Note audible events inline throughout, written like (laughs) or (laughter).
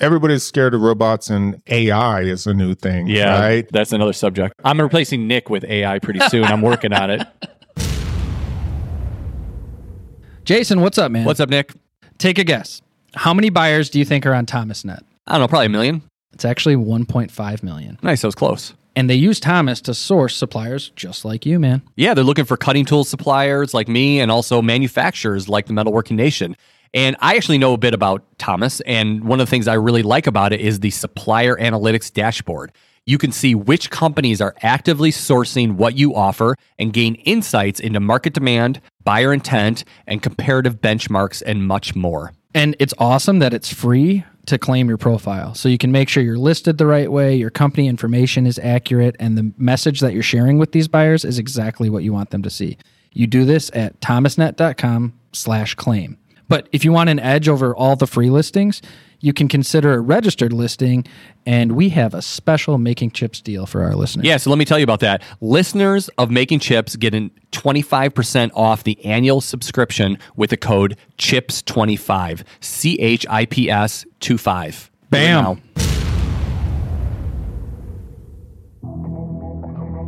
everybody's scared of robots and AI is a new thing. Yeah, Right. that's another subject. I'm replacing Nick with AI pretty soon. I'm working on it. (laughs) Jason, what's up, man? What's up, Nick? Take a guess. How many buyers do you think are on ThomasNet? I don't know, probably a million. It's actually 1.5 million. Nice, that was close. And they use Thomas to source suppliers just like you, man. Yeah, they're looking for cutting tool suppliers like me and also manufacturers like the Metalworking Nation. And I actually know a bit about Thomas. And one of the things I really like about it is the supplier analytics dashboard. You can see which companies are actively sourcing what you offer and gain insights into market demand, buyer intent, and comparative benchmarks, and much more. And it's awesome that it's free to claim your profile. So you can make sure you're listed the right way, your company information is accurate, and the message that you're sharing with these buyers is exactly what you want them to see. You do this at thomasnet.com slash claim. But if you want an edge over all the free listings, you can consider a registered listing, and we have a special Making Chips deal for our listeners. Yeah, so let me tell you about that. Listeners of Making Chips get an 25% off the annual subscription with the code CHIPS25. C H I P S 25. Bam.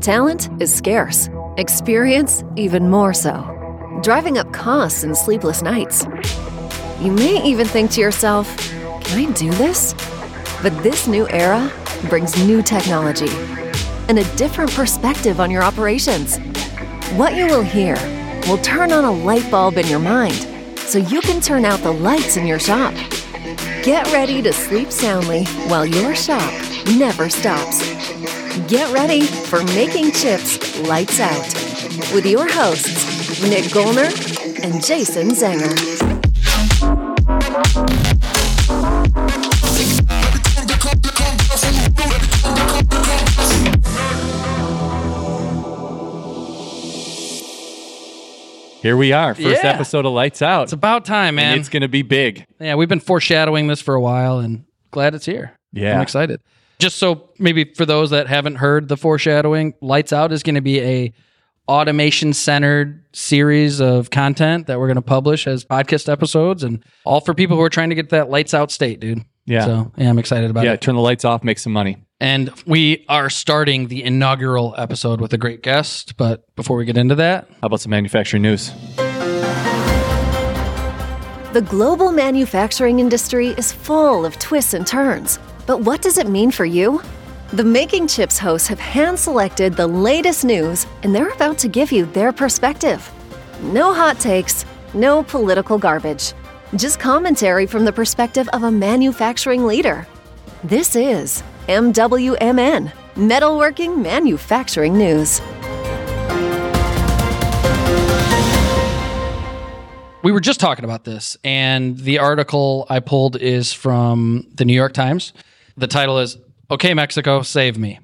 Talent is scarce, experience even more so, driving up costs and sleepless nights. You may even think to yourself, can I do this? But this new era brings new technology and a different perspective on your operations. What you will hear will turn on a light bulb in your mind so you can turn out the lights in your shop. Get ready to sleep soundly while your shop never stops. Get ready for Making Chips Lights Out with your hosts, Nick Goellner and Jason Zenger. Here we are, first Yeah. episode of Lights Out. It's about time, man. and it's going to be big. Yeah, we've been foreshadowing this for a while and glad it's here. Yeah. I'm excited. Just so maybe for those that haven't heard the foreshadowing, Lights Out is going to be a automation centered series of content that we're going to publish as podcast episodes and all for people who are trying to get that lights out state, dude. Yeah. So, yeah, I'm excited about Yeah, it. Yeah, turn the lights off, make some money. And we are starting the inaugural episode with a great guest, but before we get into that, How about some manufacturing news? The global manufacturing industry is full of twists and turns. But what does it mean for you? The Making Chips hosts have hand selected the latest news, and they're about to give you their perspective. No hot takes, no political garbage, just commentary from the perspective of a manufacturing leader. This is MWMN, Metalworking Manufacturing News. we were just talking about this, and the article I pulled is from the New York Times. The title is Okay, Mexico, Save Me.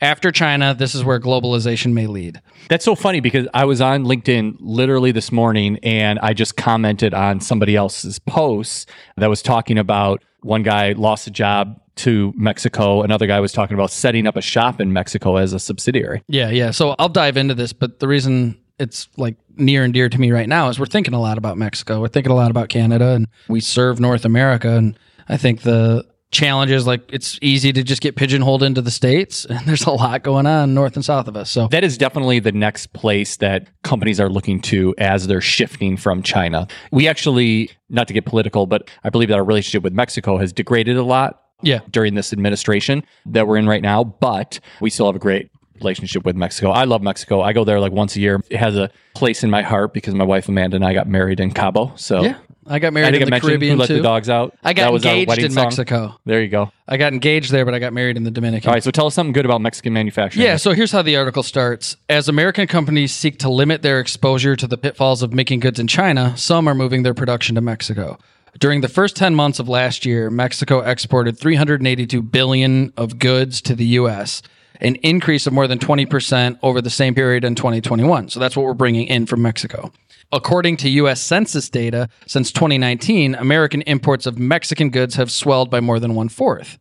After China, this is where globalization may lead. That's so funny because I was on LinkedIn literally this morning and I just commented on somebody else's post that was talking about one guy lost a job to Mexico. Another guy was talking about setting up a shop in Mexico as a subsidiary. Yeah, yeah. So I'll dive into this, but the reason it's like near and dear to me right now is we're thinking a lot about Mexico. We're thinking a lot about Canada and we serve North America. And I think the challenge is like it's easy to just get pigeonholed into the States and there's a lot going on north and south of us. So That is definitely the next place that companies are looking to as they're shifting from China. We actually, not to get political, but I believe that our relationship with Mexico has degraded a lot yeah. during this administration that we're in right now, but we still have a great relationship with Mexico. I love Mexico. I go there like once a year. It has a place in my heart because my wife Amanda and I got married in Cabo. So Yeah. I got married I in the mentioned Caribbean who let too. the dogs out. I got That was our engaged wedding in song. Mexico. There you go. I got engaged there, but I got married in the Dominican. All right, so tell us something good about Mexican manufacturing. Yeah, so here's how the article starts. As American companies seek to limit their exposure to the pitfalls of making goods in China, some are moving their production to Mexico. During the first 10 months of last year, Mexico exported 382 billion of goods to the US, an increase of more than 20% over the same period in 2021. So that's what we're bringing in from Mexico. According to US Census data, since 2019, American imports of Mexican goods have swelled by more than one fourth.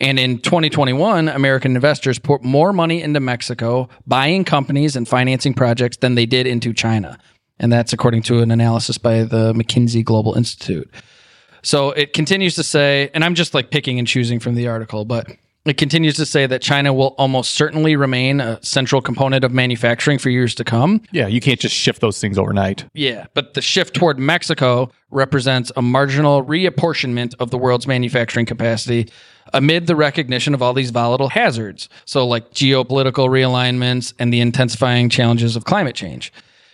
And in 2021, American investors put more money into Mexico, buying companies and financing projects than they did into China. And that's according to an analysis by the McKinsey Global Institute. So it continues to say, and I'm just like picking and choosing from the article, but it continues to say that China will almost certainly remain a central component of manufacturing for years to come. Yeah, you can't just shift those things overnight. Yeah, but the shift toward Mexico represents a marginal reapportionment of the world's manufacturing capacity amid the recognition of all these volatile hazards. So, like geopolitical realignments and the intensifying challenges of climate change.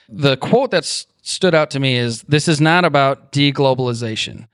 The quote that's stood out to me is this is not about deglobalization,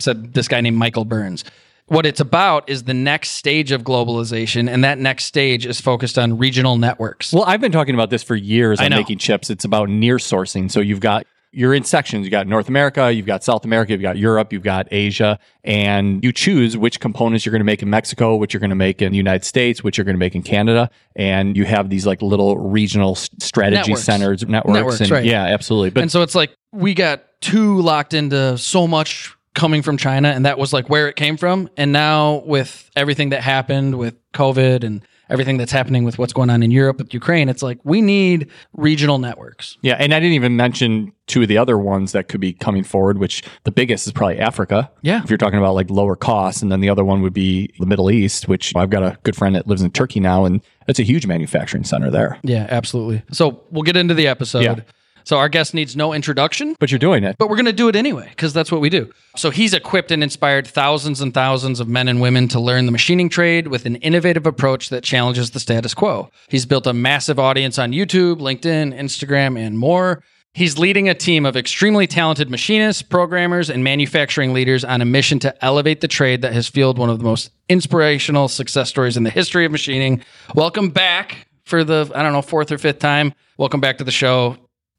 said this guy named Michael Burns. What it's about is the next stage of globalization, and that next stage is focused on regional networks. Well, I've been talking about this for years I on know. making chips. It's about near sourcing. So you've got you're in sections. You've got North America, you've got South America, you've got Europe, you've got Asia, and you choose which components you're going to make in Mexico, which you're going to make in the United States, which you're going to make in Canada, and you have these like little regional strategy Networks. centers, networks, Networks, and right. yeah, absolutely. But and so it's like we got too locked into so much coming from China, and that was like where it came from. And now with everything that happened with COVID and everything that's happening with what's going on in Europe with Ukraine, it's like we need regional networks. Yeah, and I didn't even mention two of the other ones that could be coming forward, which the biggest is probably Africa. Yeah. If you're talking about like lower costs, and then the other one would be the Middle East, which I've got a good friend that lives in Turkey now, and it's a huge manufacturing center there. Yeah, absolutely. So we'll get into the episode. Yeah. So our guest needs no introduction. But you're doing it. but we're going to do it anyway because that's what we do. So he's equipped and inspired thousands and thousands of men and women to learn the machining trade with an innovative approach that challenges the status quo. He's built a massive audience on YouTube, LinkedIn, Instagram, and more. He's leading a team of extremely talented machinists, programmers, and manufacturing leaders on a mission to elevate the trade that has fueled one of the most inspirational success stories in the history of machining. Welcome back for the, I don't know, fourth or fifth time. Welcome back to the show,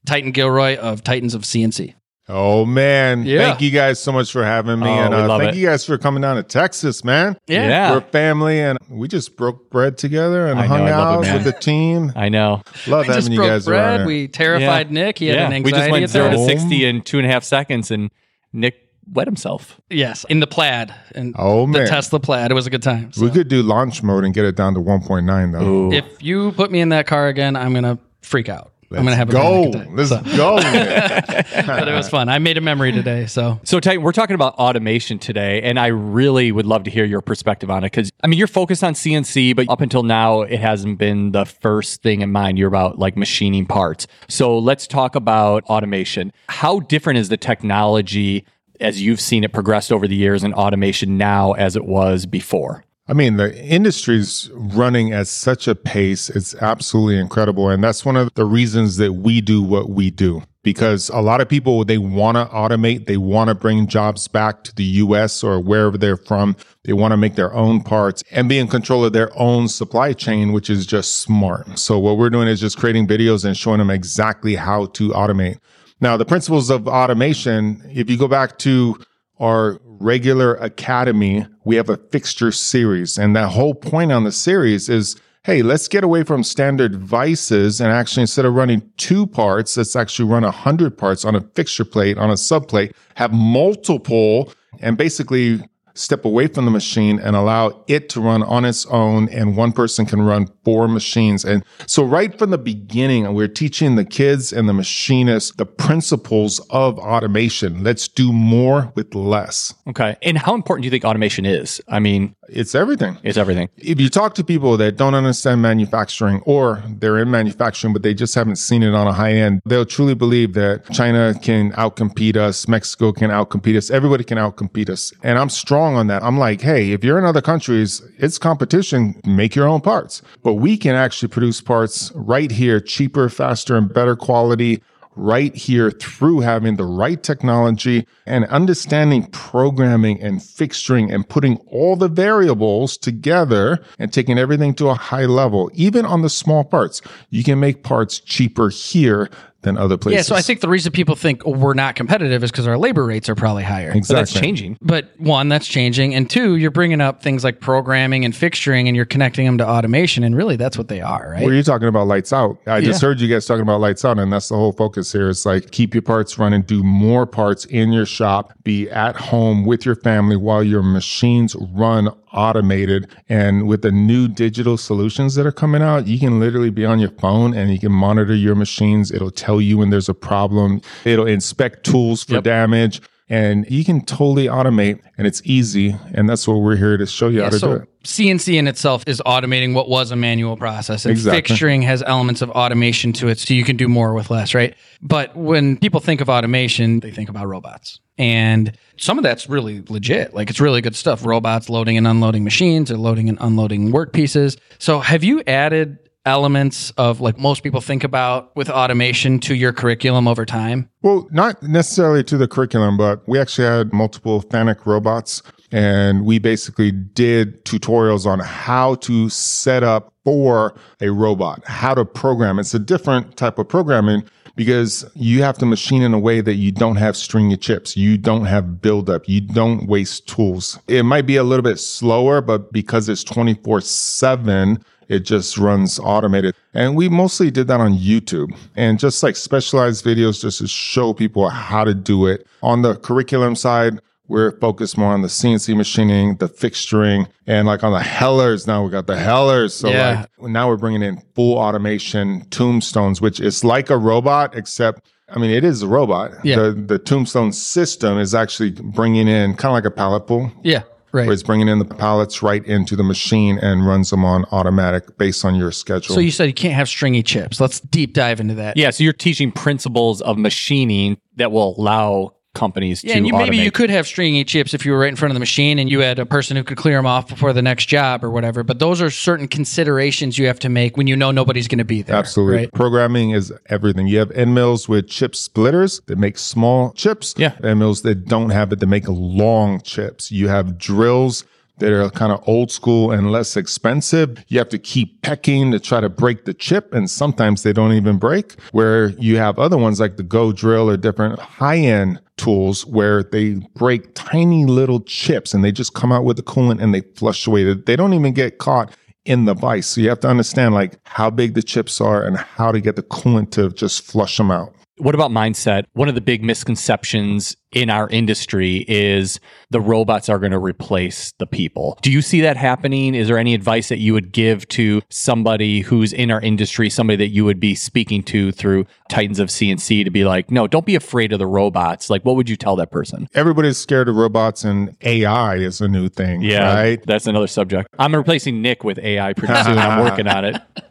Titan Gilroy of Titans of CNC. Oh man, Yeah. thank you guys so much for having me, Oh, and uh, thank it. you guys for coming down to Texas, man. Yeah. We're family, and we just broke bread together and I hung I love out it, with the team. I know. Love We just having you broke guys bread. around. We terrified Nick. He had an anxiety. we anxiety just went zero to 60 in two and a half seconds, and Nick wet himself. Yes, in the plaid and Oh, the. Tesla plaid. It was a good time. So we could do launch mode and get it down to 1.9 though. Ooh. if you put me in that car again, I'm gonna freak out. I'm gonna have a go. panic. Let's So- go. (laughs) But it was fun. I made a memory today. So So, Titan, we're talking about automation today, and I really would love to hear your perspective on it because I mean, you're focused on CNC, but up until now, it hasn't been the first thing in mind. You're about like machining parts. So, let's talk about automation. How different is the technology as you've seen it progressed over the years in automation now as it was before? I mean, the industry's running at such a pace. It's absolutely incredible. And that's one of the reasons that we do what we do. Because a lot of people, they want to automate. They want to bring jobs back to the US or wherever they're from. They want to make their own parts and be in control of their own supply chain, which is just smart. So what we're doing is just creating videos and showing them exactly how to automate. Now, the principles of automation, if you go back to our regular academy, we have a fixture series. And that whole point on the series is hey, let's get away from standard vices and actually instead of running two parts, let's actually run 100 parts on a fixture plate, on a subplate, have multiple, and basically step away from the machine and allow it to run on its own and one person can run machines. And so right from the beginning we're teaching the kids and the machinists the principles of automation. Let's do more with less. Okay. And how important do you think automation is? I mean, it's everything. It's everything. if you talk to people that don't understand manufacturing or they're in manufacturing but they just haven't seen it on a high end they'll truly believe that china can outcompete us mexico can outcompete us everybody can outcompete us. And i'm strong on that. I'm like hey if you're in other countries it's competition. Make your own parts. But we can actually produce parts right here cheaper faster and better quality right here through having the right technology and understanding programming and fixturing and putting all the variables together and taking everything to a high level. Even on the small parts, you can make parts cheaper here than other places. yeah, so I think the reason people think oh, we're not competitive is because our labor rates are probably higher. But that's changing. But one, that's changing, and two, you're bringing up things like programming and fixturing, and you're connecting them to automation, and really, that's what they are, right? Were you talking about lights out? I just heard you guys talking about lights out, and that's the whole focus here. It's like keep your parts running, do more parts in your shop, be at home with your family while your machines run automated. And with the new digital solutions that are coming out, you can literally be on your phone and you can monitor your machines. It'll tell you when there's a problem. It'll inspect tools for damage. And you can totally automate and it's easy. And that's what we're here to show you how to do so it. CNC in itself is automating what was a manual process, and Exactly. fixturing has elements of automation to it, so you can do more with less, right? But when people think of automation, they think about robots, and some of that's really legit. Like it's really good stuff. Robots loading and unloading machines, or loading and unloading work pieces. So have you added? Elements of like most people think about with automation to your curriculum over time Well, not necessarily to the curriculum, but we actually had multiple Fanuc robots and we basically did tutorials on how to set up for a robot, how to program. It's a different type of programming because you have to machine in a way that you don't have stringy chips. You don't have buildup. You don't waste tools. It might be a little bit slower, but because it's 24 seven, it just runs automated. And we mostly did that on YouTube and just like specialized videos just to show people how to do it. On the curriculum side, we're focused more on the CNC machining, the fixturing, and like on the hellers. Now we got the hellers. So Yeah. like now we're bringing in full automation tombstones, which is like a robot, except I mean, it is a robot. Yeah. The, the tombstone system is actually bringing in kind of like a pallet pool yeah right. Where it's bringing in the pallets right into the machine and runs them on automatic based on your schedule. so you said you can't have stringy chips. Let's deep dive into that. Yeah, so you're teaching principles of machining that will allow companies Yeah, to and you, maybe you could have stringy chips if you were right in front of the machine and you had a person who could clear them off before the next job or whatever. But those are certain considerations you have to make when you know nobody's going to be there. Absolutely. right? Programming is everything. You have end mills with chip splitters that make small chips. Yeah. End mills that don't have it that make long chips. You have drills that are kind of old school and less expensive. You have to keep pecking to try to break the chip. And sometimes they don't even break where you have other ones like the Go drill or different high end tools where they break tiny little chips and they just come out with the coolant and they flush away. They don't even get caught in the vise. So you have to understand like how big the chips are and how to get the coolant to just flush them out. What about mindset? One of the big misconceptions in our industry is the robots are going to replace the people. Do you see that happening? Is there any advice that you would give to somebody who's in our industry, somebody that you would be speaking to through Titans of CNC to be like, no, don't be afraid of the robots? Like, what would you tell that person? Everybody's scared of robots and AI is a new thing, right? That's another subject. I'm replacing Nick with AI pretty soon. I'm working on it. (laughs)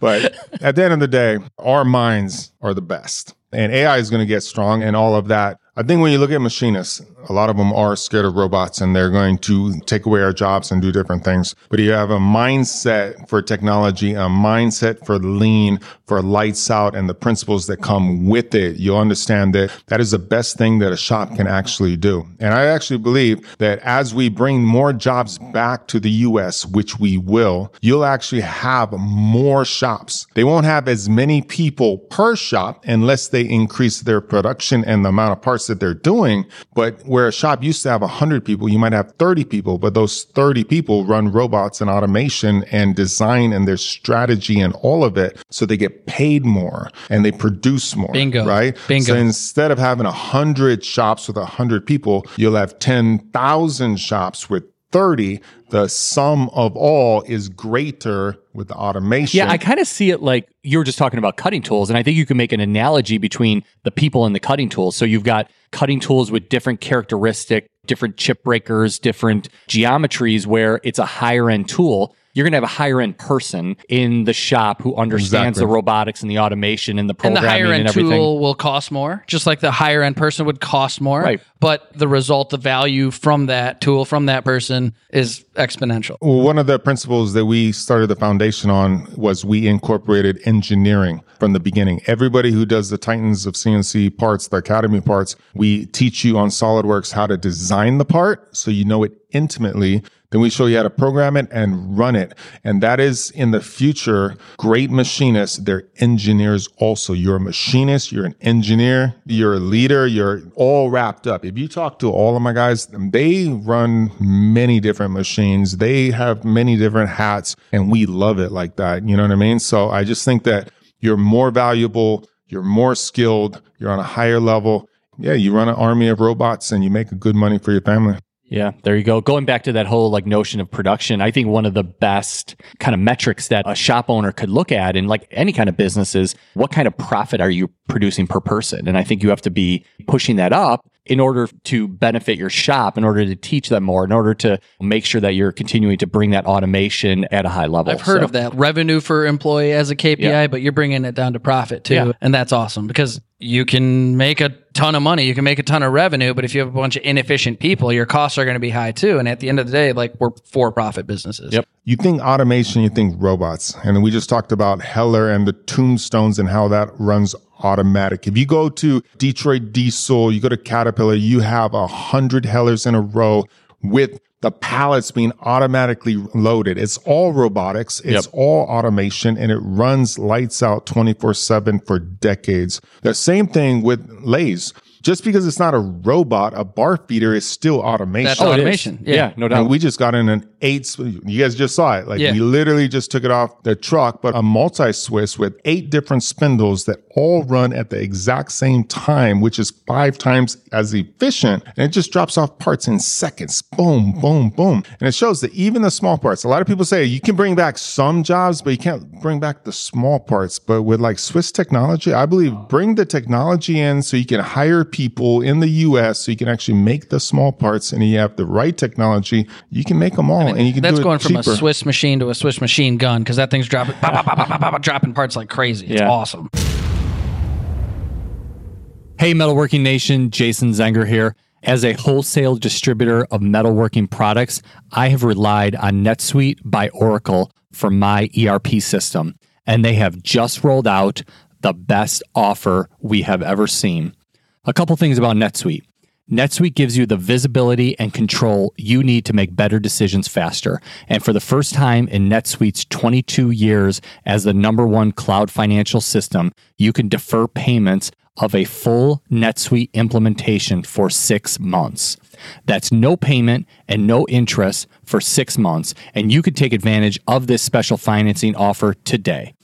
But at the end of the day, our minds are the best. And AI is going to get strong and all of that. I think when you look at machinists, a lot of them are scared of robots and they're going to take away our jobs and do different things. But you have a mindset for technology, a mindset for lean, for lights out and the principles that come with it. You'll understand that that is the best thing that a shop can actually do. And I actually believe that as we bring more jobs back to the US, which we will, you'll actually have more shops. They won't have as many people per shop unless they increase their production and the amount of parts that they're doing. But where a shop used to have 100 people, you might have 30 people, but those 30 people run robots and automation and design and their strategy and all of it. So they get paid more and they produce more. Bingo. Right? Bingo. So instead of having 100 shops with 100 people, you'll have 10,000 shops with 30. The sum of all is greater with the automation. Yeah, I kind of see it like you were just talking about cutting tools, and I think you can make an analogy between the people and the cutting tools. So you've got cutting tools with different characteristic, different chip breakers, different geometries, where it's a higher end tool. You're going to have a higher end person in the shop who understands Exactly. the robotics and the automation and the programming And the programming higher and, end everything. tool will cost more, just like the higher end person would cost more. Right. But the result, the value from that tool, from that person is exponential. Well, one of the principles that we started the foundation on was we incorporated engineering from the beginning. Everybody who does the Titans of CNC parts, the Academy parts, we teach you on SolidWorks how to design the part so you know it intimately. Then we show you how to program it and run it. And that is in the future, great machinists, they're engineers also. You're a machinist, you're an engineer, you're a leader, you're all wrapped up. If you talk to all of my guys, they run many different machines. They have many different hats and we love it like that. You know what I mean? So I just think that you're more valuable. You're more skilled. You're on a higher level. Yeah, you run an army of robots and you make good money for your family. Yeah, there you go. Going back to that whole like notion of production, I think one of the best kind of metrics that a shop owner could look at in like any kind of business is what kind of profit are you producing per person? And I think you have to be pushing that up in order to benefit your shop, in order to teach them more, in order to make sure that you're continuing to bring that automation at a high level. I've heard So- of that revenue for employee as a KPI, Yeah. but you're bringing it down to profit too. Yeah. And that's awesome because you can make a ton of money, you can make a ton of revenue, but if you have a bunch of inefficient people, your costs are going to be high too. And at the end of the day, like we're for profit businesses. Yep. You think automation, you think robots. And we just talked about Heller and the tombstones and how that runs automatic. If you go to Detroit Diesel, you go to Caterpillar, you have a hundred Hellers in a row with the pallets being automatically loaded. It's all robotics. It's Yep. all automation and it runs lights out 24 seven for decades. The same thing with lathes. Just because it's not a robot, a bar feeder is still automation. That's Oh, automation. Yeah, Yeah. no doubt. And we just got in an eight. You guys just saw it. Like Yeah. we literally just took it off the truck, but a multi Swiss with eight different spindles that all run at the exact same time, which is five times as efficient. And it just drops off parts in seconds. Boom, boom, boom. And it shows that even the small parts, a lot of people say you can bring back some jobs, but you can't bring back the small parts. But with like Swiss technology, I believe bring the technology in so you can hire people in the US so you can actually make the small parts and you have the right technology, you can make them all and you can That's do it going from cheaper. a Swiss machine to a Swiss machine gun because that thing's dropping, bah, bah, bah, bah, bah, bah, bah, dropping parts like crazy. It's Yeah. awesome. Hey, Metalworking Nation, Jason Zenger here. As a wholesale distributor of metalworking products, I have relied on NetSuite by Oracle for my ERP system, and they have just rolled out the best offer we have ever seen. A couple things about NetSuite. NetSuite gives you the visibility and control you need to make better decisions faster. And for the first time in NetSuite's 22 years as the number one cloud financial system, you can defer payments of a full NetSuite implementation for six months. That's no payment and no interest for six months. And you can take advantage of this special financing offer today.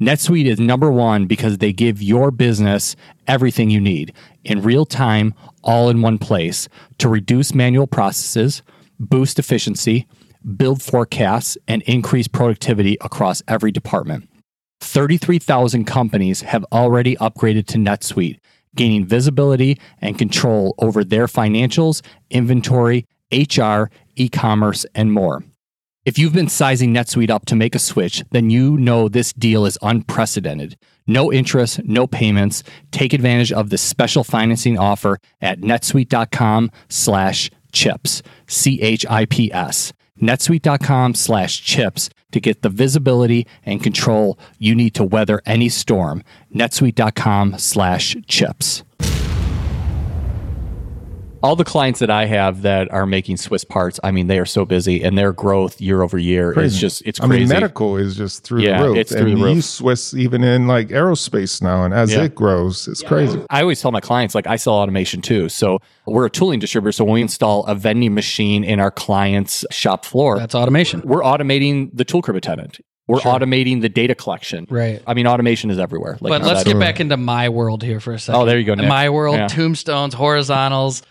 NetSuite is number one because they give your business everything you need in real time, all in one place to reduce manual processes, boost efficiency, build forecasts, and increase productivity across every department. 33,000 companies have already upgraded to NetSuite, gaining visibility and control over their financials, inventory, HR, e commerce, and more. If you've been sizing NetSuite up to make a switch, then you know this deal is unprecedented. No interest, no payments. Take advantage of this special financing offer at netsuite.com slash chips, C-H-I-P-S. netsuite.com slash chips to get the visibility and control you need to weather any storm. netsuite.com slash chips. All the clients that I have that are making Swiss parts, I mean, they are so busy and their growth year over year is just, it's I crazy. mean, medical is just through Yeah, the roof. it's through and the you roof. Swiss even in like aerospace now. And as Yeah. it grows, it's crazy. I always tell my clients, like, I sell automation too. So we're a tooling distributor. So when we install a vending machine in our client's shop floor, That's automation. we're automating the tool crib attendant. We're automating the data collection. Right. I mean, automation is everywhere. Like But let's get back into my world here for a second. Oh, there you go, Nick. My world, Yeah. tombstones, horizontals,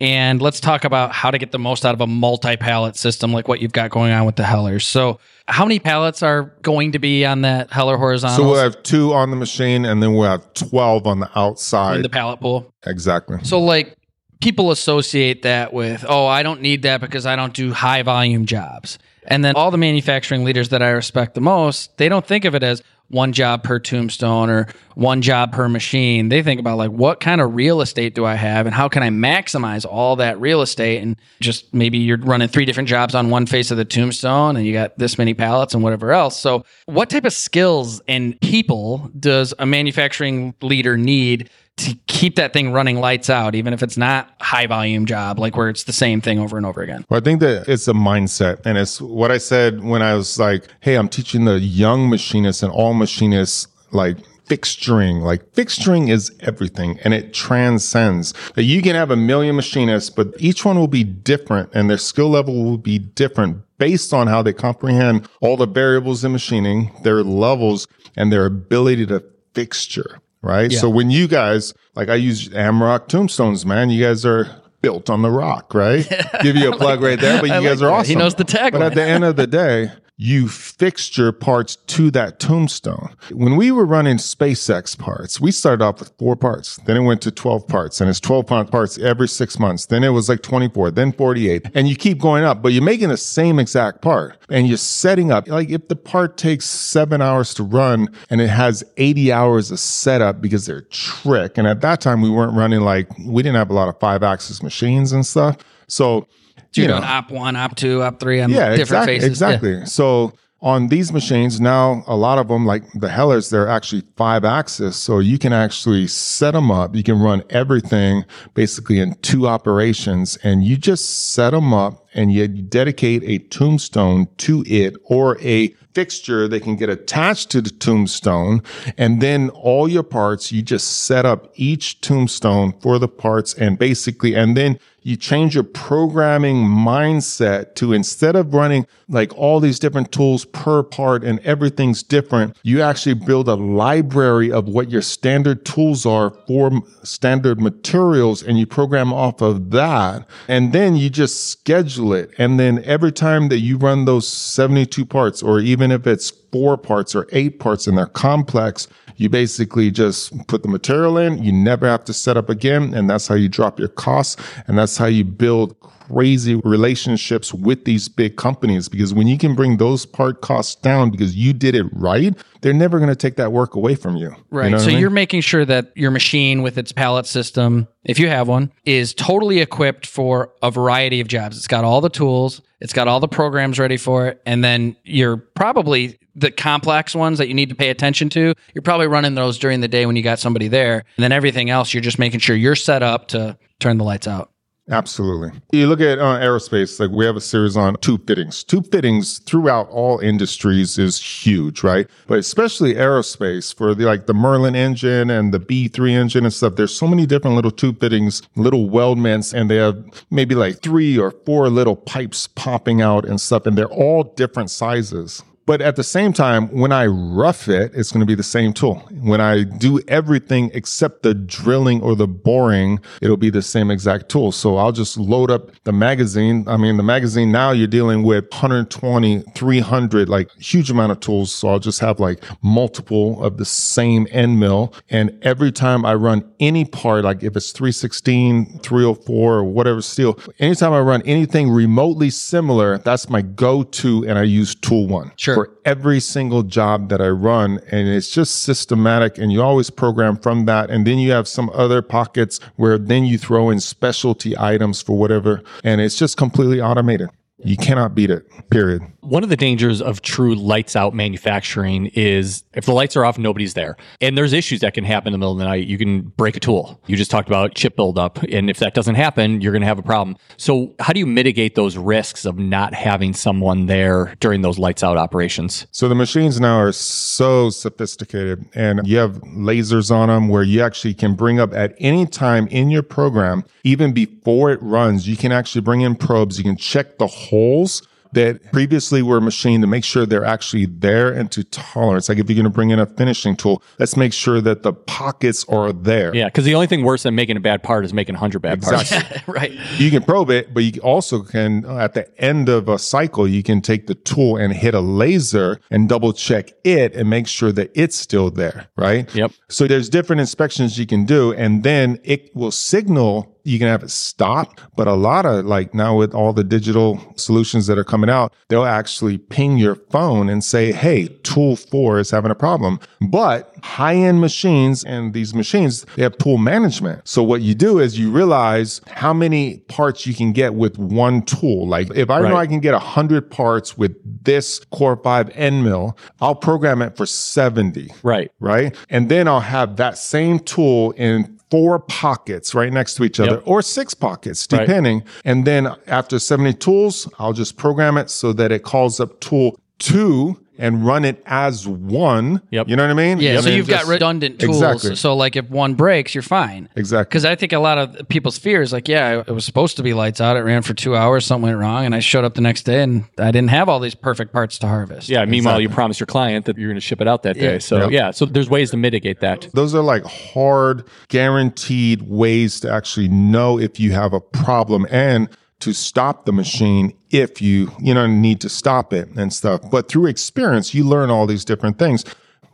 and let's talk about how to get the most out of a multi-pallet system like what you've got going on with the Hellers. So, how many pallets are going to be on that Heller horizontal So we'll have two on the machine and then we'll have 12 on the in outside. the pallet pool? exactly. So, like, people associate that with, oh, I don't need that because I don't do high volume jobs. And then all the manufacturing leaders that I respect the most, they don't think of it as one job per tombstone or one job per machine. They think about like, what kind of real estate do I have and how can I maximize all that real estate? And just maybe you're running three different jobs on one face of the tombstone and you got this many pallets and whatever else. So, what type of skills and people does a manufacturing leader need to keep that thing running lights out, even if it's not high volume job, like where it's the same thing over and over again. Well, I think that it's a mindset. And it's what I said when I was like, hey, I'm teaching the young machinists and all machinists like fixturing. Like fixturing is everything and it transcends. That You can have a million machinists, but each one will be different and their skill level will be different based on how they comprehend all the variables in machining, their levels, and their ability to fixture. Right. So when you guys, like I use Amrock tombstones, man, you guys are built on the rock, right? (laughs) Give you a plug right there, but (laughs) you I guys like are that. awesome. He knows the tagline. But at the end of the day, you fixed your parts to that tombstone. When we were running SpaceX parts, we started off with four parts. Then it went to 12 parts and it's 12 parts every six months. Then it was like 24, then 48 and you keep going up, but you're making the same exact part and you're setting up. Like if the part takes seven hours to run and it has 80 hours of setup because they're trick. And at that time we weren't running like, we didn't have a lot of five axis machines and stuff. So, You're you know, doing op one, op two, op three on yeah, different exactly, faces. Yeah. exactly. So on these machines now, a lot of them, like the Hellers, they're actually five axis. So you can actually set them up. You can run everything basically in two operations and you just set them up and you dedicate a tombstone to it or a fixture that can get attached to the tombstone. And then all your parts, you just set up each tombstone for the parts and basically, and then you change your programming mindset to instead of running like all these different tools per part and everything's different, you actually build a library of what your standard tools are for standard materials and you program off of that. And then you just schedule it. And then every time that you run those 72 parts, or even if it's four parts or eight parts and they're complex, you basically just put the material in. You never have to set up again. And that's how you drop your costs. And that's how you build crazy relationships with these big companies. Because when you can bring those part costs down because you did it right, they're never going to take that work away from you. Right. You know so I mean? you're making sure that your machine with its pallet system, if you have one, is totally equipped for a variety of jobs. It's got all the tools, it's got all the programs ready for it, and then you're probably the complex ones that you need to pay attention to. You're probably running those during the day when you got somebody there, and then everything else you're just making sure you're set up to turn the lights out. Absolutely. You look at uh, aerospace, like we have a series on tube fittings. Tube fittings throughout all industries is huge, right? But especially aerospace for the like the Merlin engine and the B3 engine and stuff. There's so many different little tube fittings, little weldments, and they have maybe like three or four little pipes popping out and stuff, and they're all different sizes. But at the same time, when I rough it, it's going to be the same tool. When I do everything except the drilling or the boring, it'll be the same exact tool. So I'll just load up the magazine. I mean, the magazine now you're dealing with 120, 300, like huge amount of tools. So I'll just have like multiple of the same end mill. And every time I run any part, like if it's 316, 304 or whatever steel, anytime I run anything remotely similar, that's my go-to and I use tool one Sure. For every single job that I run. And it's just systematic and you always program from that. And then you have some other pockets where then you throw in specialty items for whatever. And it's just completely automated. You cannot beat it, period. One of the dangers of true lights out manufacturing is if the lights are off, nobody's there. And there's issues that can happen in the middle of the night. You can break a tool. You just talked about chip buildup. And if that doesn't happen, you're going to have a problem. So, how do you mitigate those risks of not having someone there during those lights out operations? So the machines now are so sophisticated and you have lasers on them where you actually can bring up at any time in your program, even before it runs, you can actually bring in probes. You can check the holes that previously were machined to make sure they're actually there and to tolerance. Like if you're going to bring in a finishing tool, let's make sure that the pockets are there. Yeah, because the only thing worse than making a bad part is making 100 bad parts. Exactly. (laughs) right. you can probe it, but you also can, uh, at the end of a cycle, you can take the tool and hit a laser and double check it and make sure that it's still there, right? Yep. So there's different inspections you can do, and then it will signal you can have it stop. But a lot of like now with all the digital solutions that are coming out, they'll actually ping your phone and say, Hey, tool four is having a problem. But high end machines and these machines, they have tool management. So what you do is you realize how many parts you can get with one tool. Like if I know I can get a hundred parts with this core five end mill, I'll program it for 70 Right. right? And then I'll have that same tool in four pockets right next to each other Yep. or six pockets, Right. depending. And then after 70 tools, I'll just program it so that it calls up tool two and run it as one. Yep. You know what I mean? Yeah, I so you've got redundant tools. Exactly. So like if one breaks, you're fine. Exactly. Because I think a lot of people's fear is like, yeah, it was supposed to be lights out. It ran for two hours. Something went wrong, and I showed up the next day and I didn't have all these perfect parts to harvest. Yeah. Meanwhile, you Exactly. promised your client that you're going to ship it out that day. Yeah. So Yep. yeah. So there's ways to mitigate that. Those are like hard, guaranteed ways to actually know if you have a problem and to stop the machine if you, you know, need to stop it and stuff. But through experience, you learn all these different things.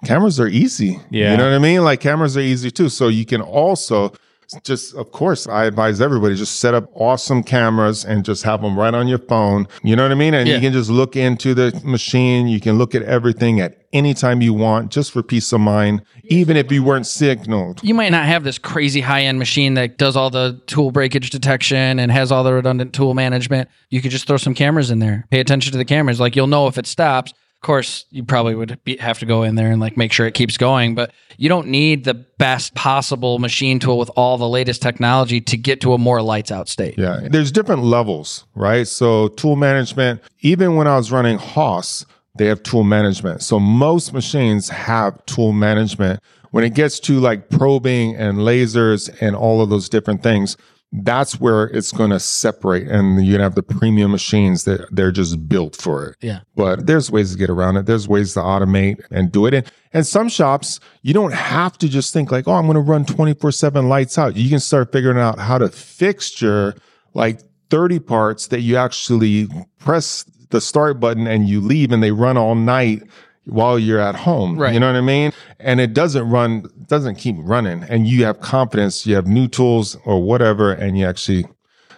Cameras are easy. Yeah. You know what I mean? Like cameras are easy too. So you can also just, of course, I advise everybody just set up awesome cameras and just have them right on your phone. You know what I mean? And Yeah. you can just look into the machine. You can look at everything at any time you want, just for peace of mind, even if you weren't signaled. you might not have this crazy high end machine that does all the tool breakage detection and has all the redundant tool management. You could just throw some cameras in there. Pay attention to the cameras. Like you'll know if it stops. Of course, you probably would be, have to go in there and like make sure it keeps going, but you don't need the best possible machine tool with all the latest technology to get to a more lights out state. Yeah. There's different levels, right? So tool management, even when I was running Haas, they have tool management. So most machines have tool management. When it gets to like probing and lasers and all of those different things, that's where it's going to separate and you're going to have the premium machines that they're just built for it. Yeah. But there's ways to get around it. There's ways to automate and do it. And, and some shops, you don't have to just think like, oh, I'm going to run 24 seven lights out. You can start figuring out how to fixture like 30 parts that you actually press the start button and you leave and they run all night while you're at home. Right. You know what I mean? And it doesn't run, doesn't keep running and you have confidence, you have new tools or whatever, and you actually,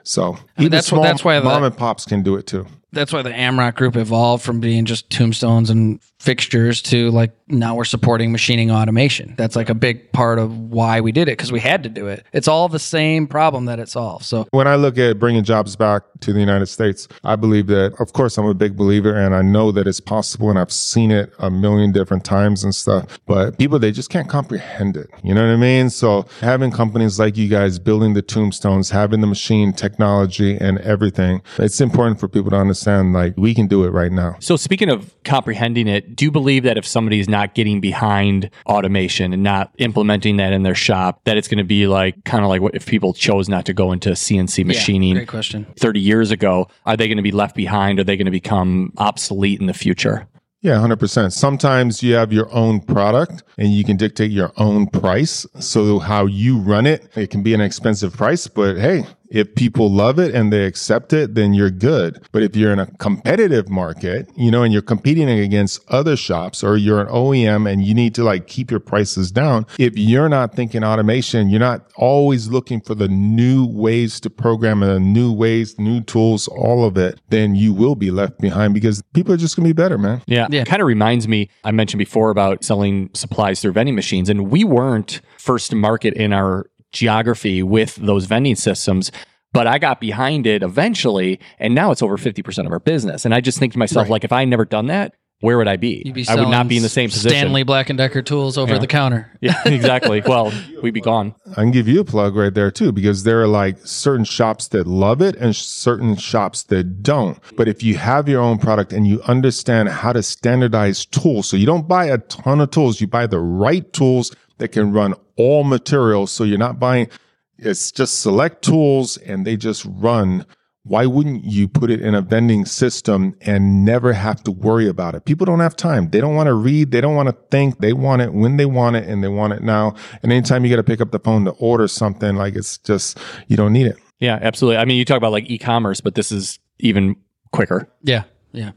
so even that's wh- small that's why the- mom and pops can do it too. That's why the Amrock group evolved from being just tombstones and fixtures to like now we're supporting machining automation. That's like a big part of why we did it because we had to do it. It's all the same problem that it solves. So When I look at bringing jobs back to the United States, I believe that, of course, I'm a big believer and I know that it's possible and I've seen it a million different times and stuff, but people, they just can't comprehend it. You know what I mean? So having companies like you guys building the tombstones, having the machine technology and everything, it's important for people to understand like we can do it right now. So speaking of comprehending it, do you believe that if somebody's not getting behind automation and not implementing that in their shop, that it's going to be like kind of like what if people chose not to go into CNC machining great question. 30 years ago, are they going to be left behind? Are they going to become obsolete in the future? Yeah, 100%. Sometimes you have your own product and you can dictate your own price. So how you run it, it can be an expensive price, but hey, if people love it and they accept it, then you're good. But if you're in a competitive market, you know, and you're competing against other shops or you're an OEM and you need to like keep your prices down, if you're not thinking automation, you're not always looking for the new ways to program and the new ways, new tools, all of it, then you will be left behind because people are just going to be better, man. Yeah. Yeah. It kind of reminds me, I mentioned before about selling supplies through vending machines, and we weren't first to market in our geography with those vending systems. But I got behind it eventually, and now it's over 50% of our business. And I just think to myself, like, if I had never done that, where would I be? You'd be I would not be in the same position. Stanley Black and Decker tools over Yeah. the counter. (laughs) Yeah, exactly. well, we'd be gone. I can give you a plug right there too, because there are like certain shops that love it and certain shops that don't. But if you have your own product and you understand how to standardize tools, so you don't buy a ton of tools, you buy the right tools that can run all materials. So you're not buying, it's just select tools and they just run. Why wouldn't you put it in a vending system and never have to worry about it? People don't have time. They don't want to read. They don't want to think. They want it when they want it and they want it now. And anytime you got to pick up the phone to order something, like it's just, you don't need it. Yeah, absolutely. I mean, you talk about like e-commerce, but this is even quicker. Yeah, yeah.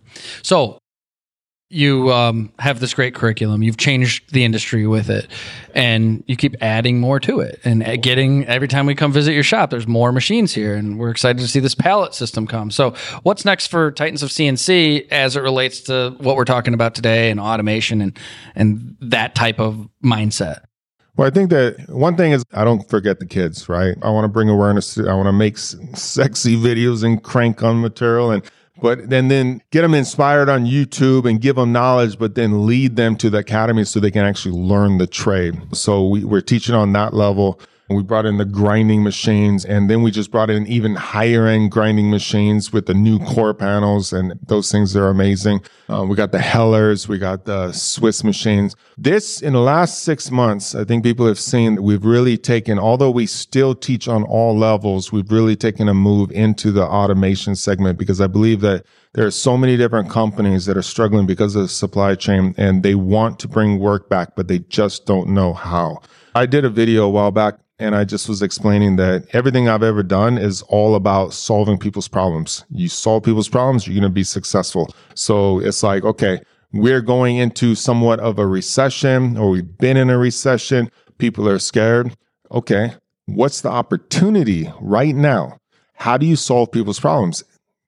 So you um, have this great curriculum. You've changed the industry with it, and you keep adding more to it. And getting every time we come visit your shop, there's more machines here, and we're excited to see this pallet system come. So, what's next for Titans of CNC as it relates to what we're talking about today and automation and and that type of mindset? Well, I think that one thing is I don't forget the kids, right? I want to bring awareness to, I want to make sexy videos and crank on material and, but then, then get them inspired on YouTube and give them knowledge, but then lead them to the academy so they can actually learn the trade. So we, we're teaching on that level. We brought in the grinding machines and then we just brought in even higher end grinding machines with the new core panels and those things are amazing. Uh, we got the Hellers, we got the Swiss machines. This in the last six months, I think people have seen that we've really taken, although we still teach on all levels, we've really taken a move into the automation segment because I believe that there are so many different companies that are struggling because of the supply chain and they want to bring work back, but they just don't know how. I did a video a while back and I just was explaining that everything I've ever done is all about solving people's problems. You solve people's problems, you're going to be successful. So it's like, okay, we're going into somewhat of a recession or we've been in a recession. People are scared. Okay. What's the opportunity right now? How do you solve people's problems?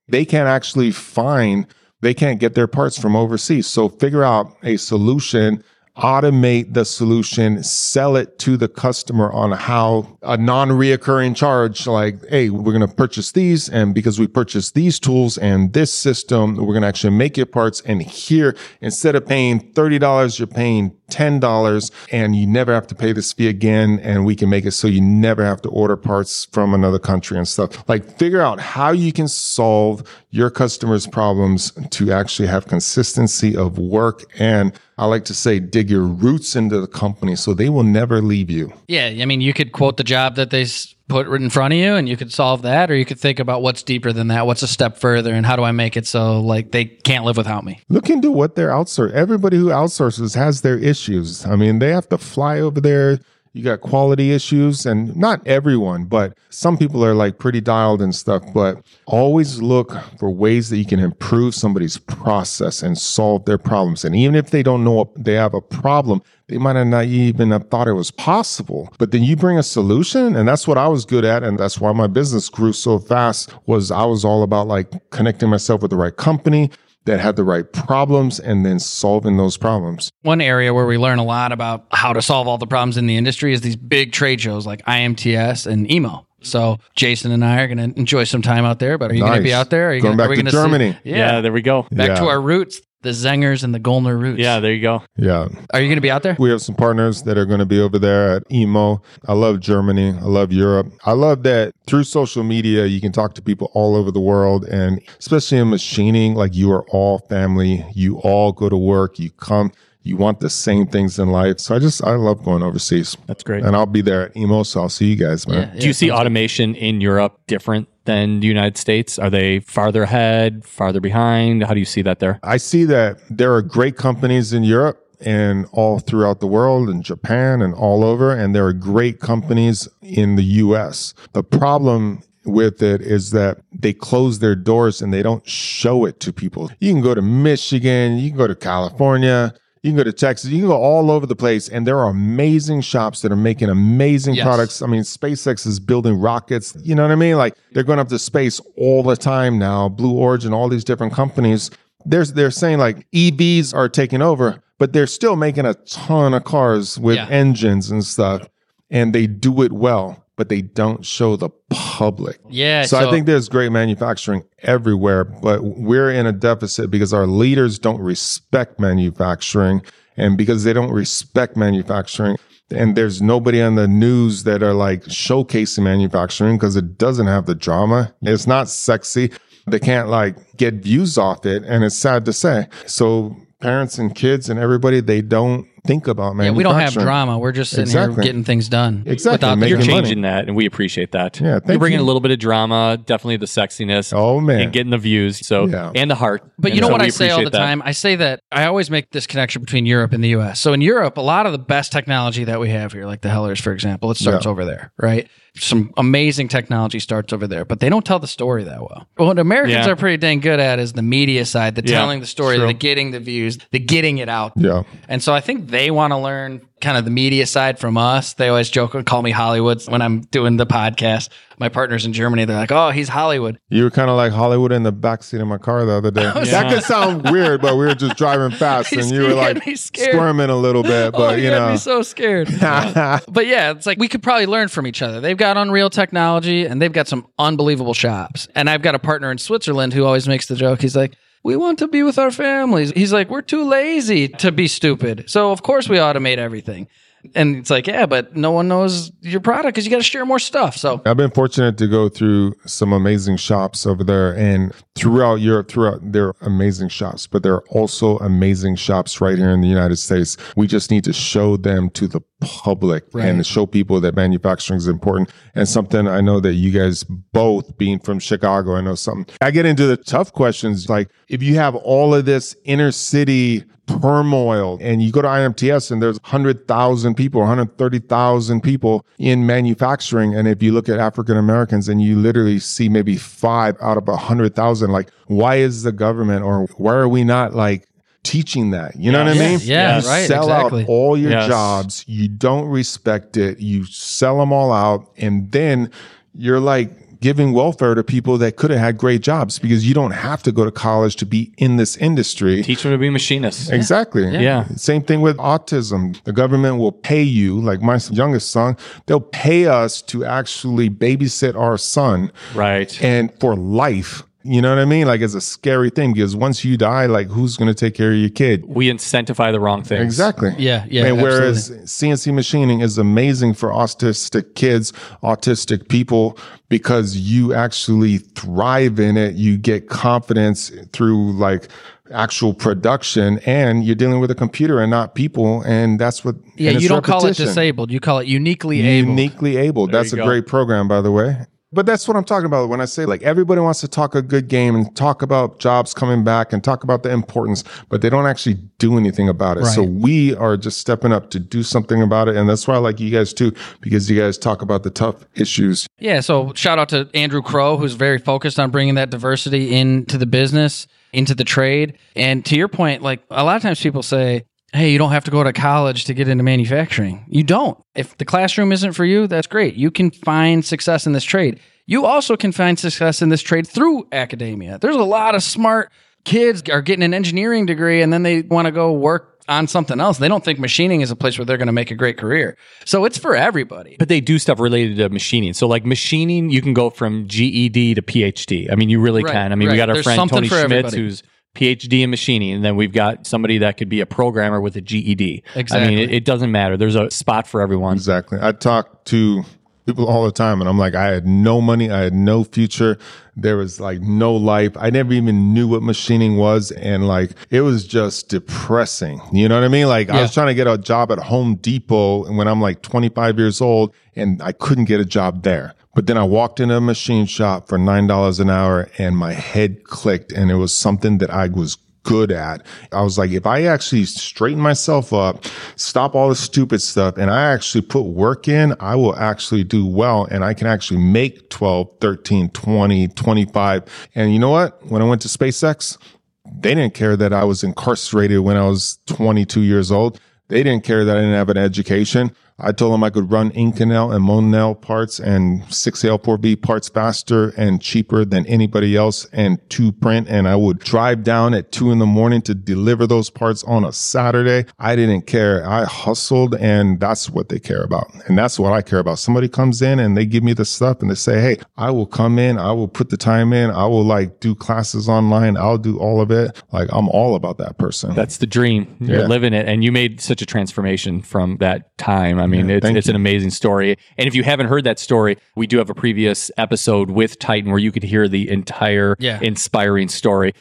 They can't actually find, they can't get their parts from overseas. So figure out a solution automate the solution, sell it to the customer on how a non-reoccurring charge, like, hey, we're going to purchase these. And because we purchased these tools and this system, we're going to actually make your parts. And here, instead of paying $30, you're paying $10 and you never have to pay this fee again. And we can make it so you never have to order parts from another country and stuff. Like figure out how you can solve your customers' problems to actually have consistency of work. And I like to say, dig your roots into the company so they will never leave you. Yeah. I mean, you could quote the job that they put in front of you and you could solve that, or you could think about what's deeper than that. What's a step further and how do I make it so like they can't live without me? Look into what they're outsourcing. Everybody who outsources has their issues. I mean, they have to fly over there you got quality issues and not everyone but some people are like pretty dialed and stuff but always look for ways that you can improve somebody's process and solve their problems. And even if they don't know they have a problem they might have not even have thought it was possible. But then you bring a solution and that's what i was good at and that's why my business grew so fast was i was all about like connecting myself with the right company that had the right problems and then solving those problems. One area where we learn a lot about how to solve all the problems in the industry is these big trade shows like IMTS and EMO. So Jason and I are going to enjoy some time out there. But are you nice. going to be out there? Are you going gonna, back to Germany? See? Yeah. yeah. there we go. Back yeah. to our roots the Zengers and the Goellner roots. Yeah, there you go. Yeah. Are you going to be out there? We have some partners that are going to be over there at EMO. I love Germany. I love Europe. I love that through social media, you can talk to people all over the world. And especially in machining, like you are all family. You all go to work. You come you want the same things in life. So I just I love going overseas. That's great. And I'll be there at EMO, so I'll see you guys, man. Yeah, yeah, Do you see automation in Europe different than the United States? Are they farther ahead, farther behind? How do you see that there? I see that there are great companies in Europe and all throughout the world in Japan and all over. And there are great companies in the US. The problem with it is that they close their doors and they don't show it to people. You can go to Michigan, you can go to California, you can go to Texas, you can go all over the place, and there are amazing shops that are making amazing yes. products. I mean, SpaceX is building rockets. You know what I mean? Like they're going up to space all the time now. Blue Origin, all these different companies. There's they're saying like EVs are taking over, but they're still making a ton of cars with yeah. engines and stuff, and they do it well but they don't show the public. Yeah. So, so, I think there's great manufacturing everywhere, but we're in a deficit because our leaders don't respect manufacturing. And because they don't respect manufacturing, and there's nobody on the news that are like showcasing manufacturing because it doesn't have the drama. It's not sexy. They can't like get views off it. And it's sad to say. So parents and kids and everybody, they don't think about man. Yeah, we don't have drama. We're just sitting exactly. here getting things done. Exactly. You're changing money. that, and we appreciate that. Yeah, You're bringing you. a little bit of drama, definitely the sexiness. Oh man, and getting the views. So yeah. and the heart. But and you know so what I say all the that. time? I say that I always make this connection between Europe and the U.S. So in Europe, a lot of the best technology that we have here, like the Hellers, for example, it starts yeah. over there, right? Some amazing technology starts over there, but they don't tell the story that well. What Americans yeah. are pretty dang good at is the media side, the telling the story, True. the getting the views, the getting it out. Yeah. And so I think they want to learn kind of the media side from us. They always joke and call me Hollywood when I'm doing the podcast. My partners in Germany, they're like, "Oh, he's Hollywood." You were kind of like Hollywood in the backseat of my car the other day. (laughs) yeah. That could sound weird, but we were just driving (laughs) fast, and you were like squirming a little bit. Oh, but oh, you know, me so scared. (laughs) but yeah, it's like we could probably learn from each other. They've got unreal technology, and they've got some unbelievable shops. And I've got a partner in Switzerland who always makes the joke. He's like we want to be with our families. He's like, we're too lazy to be stupid. So of course we automate everything. And it's like, yeah, but no one knows your product because you got to share more stuff. So I've been fortunate to go through some amazing shops over there and throughout Europe, throughout they're amazing shops, but there are also amazing shops right here in the United States. We just need to show them to the public and show people that manufacturing is important and something I know that you guys both being from Chicago, I know something. I get into the tough questions like if you have all of this inner city turmoil and you go to IMTS and there's 100,000 people, 130,000 people in manufacturing. And if you look at African Americans and you literally see maybe five out of 100,000, like why is the government or why are we not like teaching that? You know what I mean? Yeah, you right, Sell exactly. out all your Yes. jobs. You don't respect it. You sell them all out. And then you're like, Giving welfare to people that could have had great jobs because you don't have to go to college to be in this industry. Teach them to be machinists. Exactly. Yeah. Same thing with autism. The government will pay you, like my youngest son, they'll pay us to actually babysit our son Right. and for life. You know what I mean? Like it's a scary thing because once you die, like who's going to take care of your kid? We incentivize the wrong things. Exactly. Yeah, yeah, And whereas CNC machining is amazing for autistic kids, autistic people, because you actually thrive in it. You get confidence through like actual production and you're dealing with a computer and not people. And that's what, yeah, you don't call it disabled. You call it uniquely able. Uniquely able. That's a go. great program, by the way. But that's what I'm talking about when I say like everybody wants to talk a good game and talk about jobs coming back and talk about the importance, but they don't actually do anything about it. So we are just stepping up to do something about it. And that's why I like you guys too, because you guys talk about the tough issues. Yeah, so shout out to Andrew Crow, who's very focused on bringing that diversity into the business, into the trade. And to your point, like a lot of times people say, hey, you don't have to go to college to get into manufacturing. You don't. If the classroom isn't for you, that's great. You can find success in this trade. You also can find success in this trade through academia. There's a lot of smart kids are getting an engineering degree and then they want to go work on something else. They don't think machining is a place where they're going to make a great career. So it's for everybody. But they do stuff related to machining. So, like machining, you can go from GED to PhD. I mean, you really Right, can. I mean, we got our There's friend Tony Schmitz, everybody. who's PhD in machining, and then we've got somebody that could be a programmer with a GED. Exactly. I mean, it, it doesn't matter. There's a spot for everyone. Exactly. I talk to people all the time and I'm like, I had no money. I had no future. There was like no life. I never even knew what machining was. And like, it was just depressing. You know what I mean? Like I was trying to get a job at Home Depot when I'm like 25 years old and I couldn't get a job there. But then I walked into a machine shop for $9 an hour and my head clicked and it was something that I was good at. I was like, if I actually straighten myself up, stop all the stupid stuff, and I actually put work in, I will actually do well and I can actually make 12, 13, 20, 25. And you know what? When I went to SpaceX, they didn't care that I was incarcerated when I was 22 years old. They didn't care that I didn't have an education. I told them I could run Inconel and Monel parts and 6Al4V parts faster and cheaper than anybody else and to print. And I would drive down at two in the morning to deliver those parts on a Saturday. I didn't care. I hustled and that's what they care about. And that's what I care about. Somebody comes in and they give me the stuff and they say, Hey, I will come in. I will put the time in. I will like do classes online. I'll do all of it. Like I'm all about that person. That's the dream. You're Yeah. living it, and you made such a transformation from that time. I mean, it's it's an amazing story. And if you haven't heard that story, we do have a previous episode with Titan where you could hear the entire Yeah. inspiring story.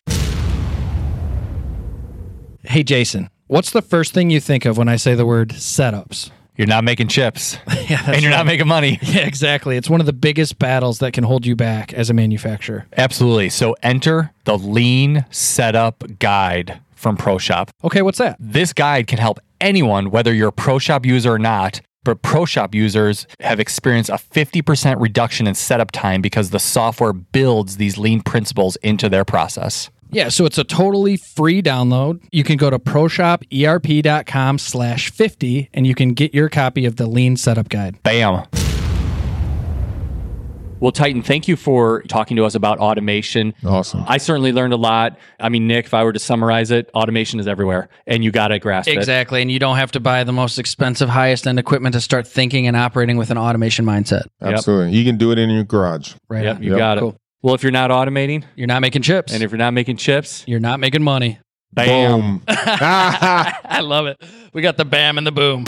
Hey, Jason, what's the first thing you think of when I say the word setups? (laughs) You're not making chips, (laughs) Yeah, and you're not making money. (laughs) Yeah, exactly. It's one of the biggest battles that can hold you back as a manufacturer. Absolutely. So enter the Lean Setup Guide from ProShop. Okay, what's that? This guide can help anyone, whether you're a ProShop user or not. But ProShop users have experienced a 50% reduction in setup time because the software builds these lean principles into their process. Yeah, so it's a totally free download. You can go to proshoperp.com slash 50 and you can get your copy of the Lean Setup Guide. Bam. Well, Titan, thank you for talking to us about automation. awesome. I certainly learned a lot. I mean, Nick, if I were to summarize it, automation is everywhere and you got to grasp it. Exactly. And you don't have to buy the most expensive, highest end equipment to start thinking and operating with an automation mindset. Absolutely. You can do it in your garage. Right. Yep, on. you Yep. got it. Well, if you're not automating You're not making chips. and if you're not making chips, you're not making money. bam. Boom. (laughs) (laughs) I love it. We got the bam and the boom.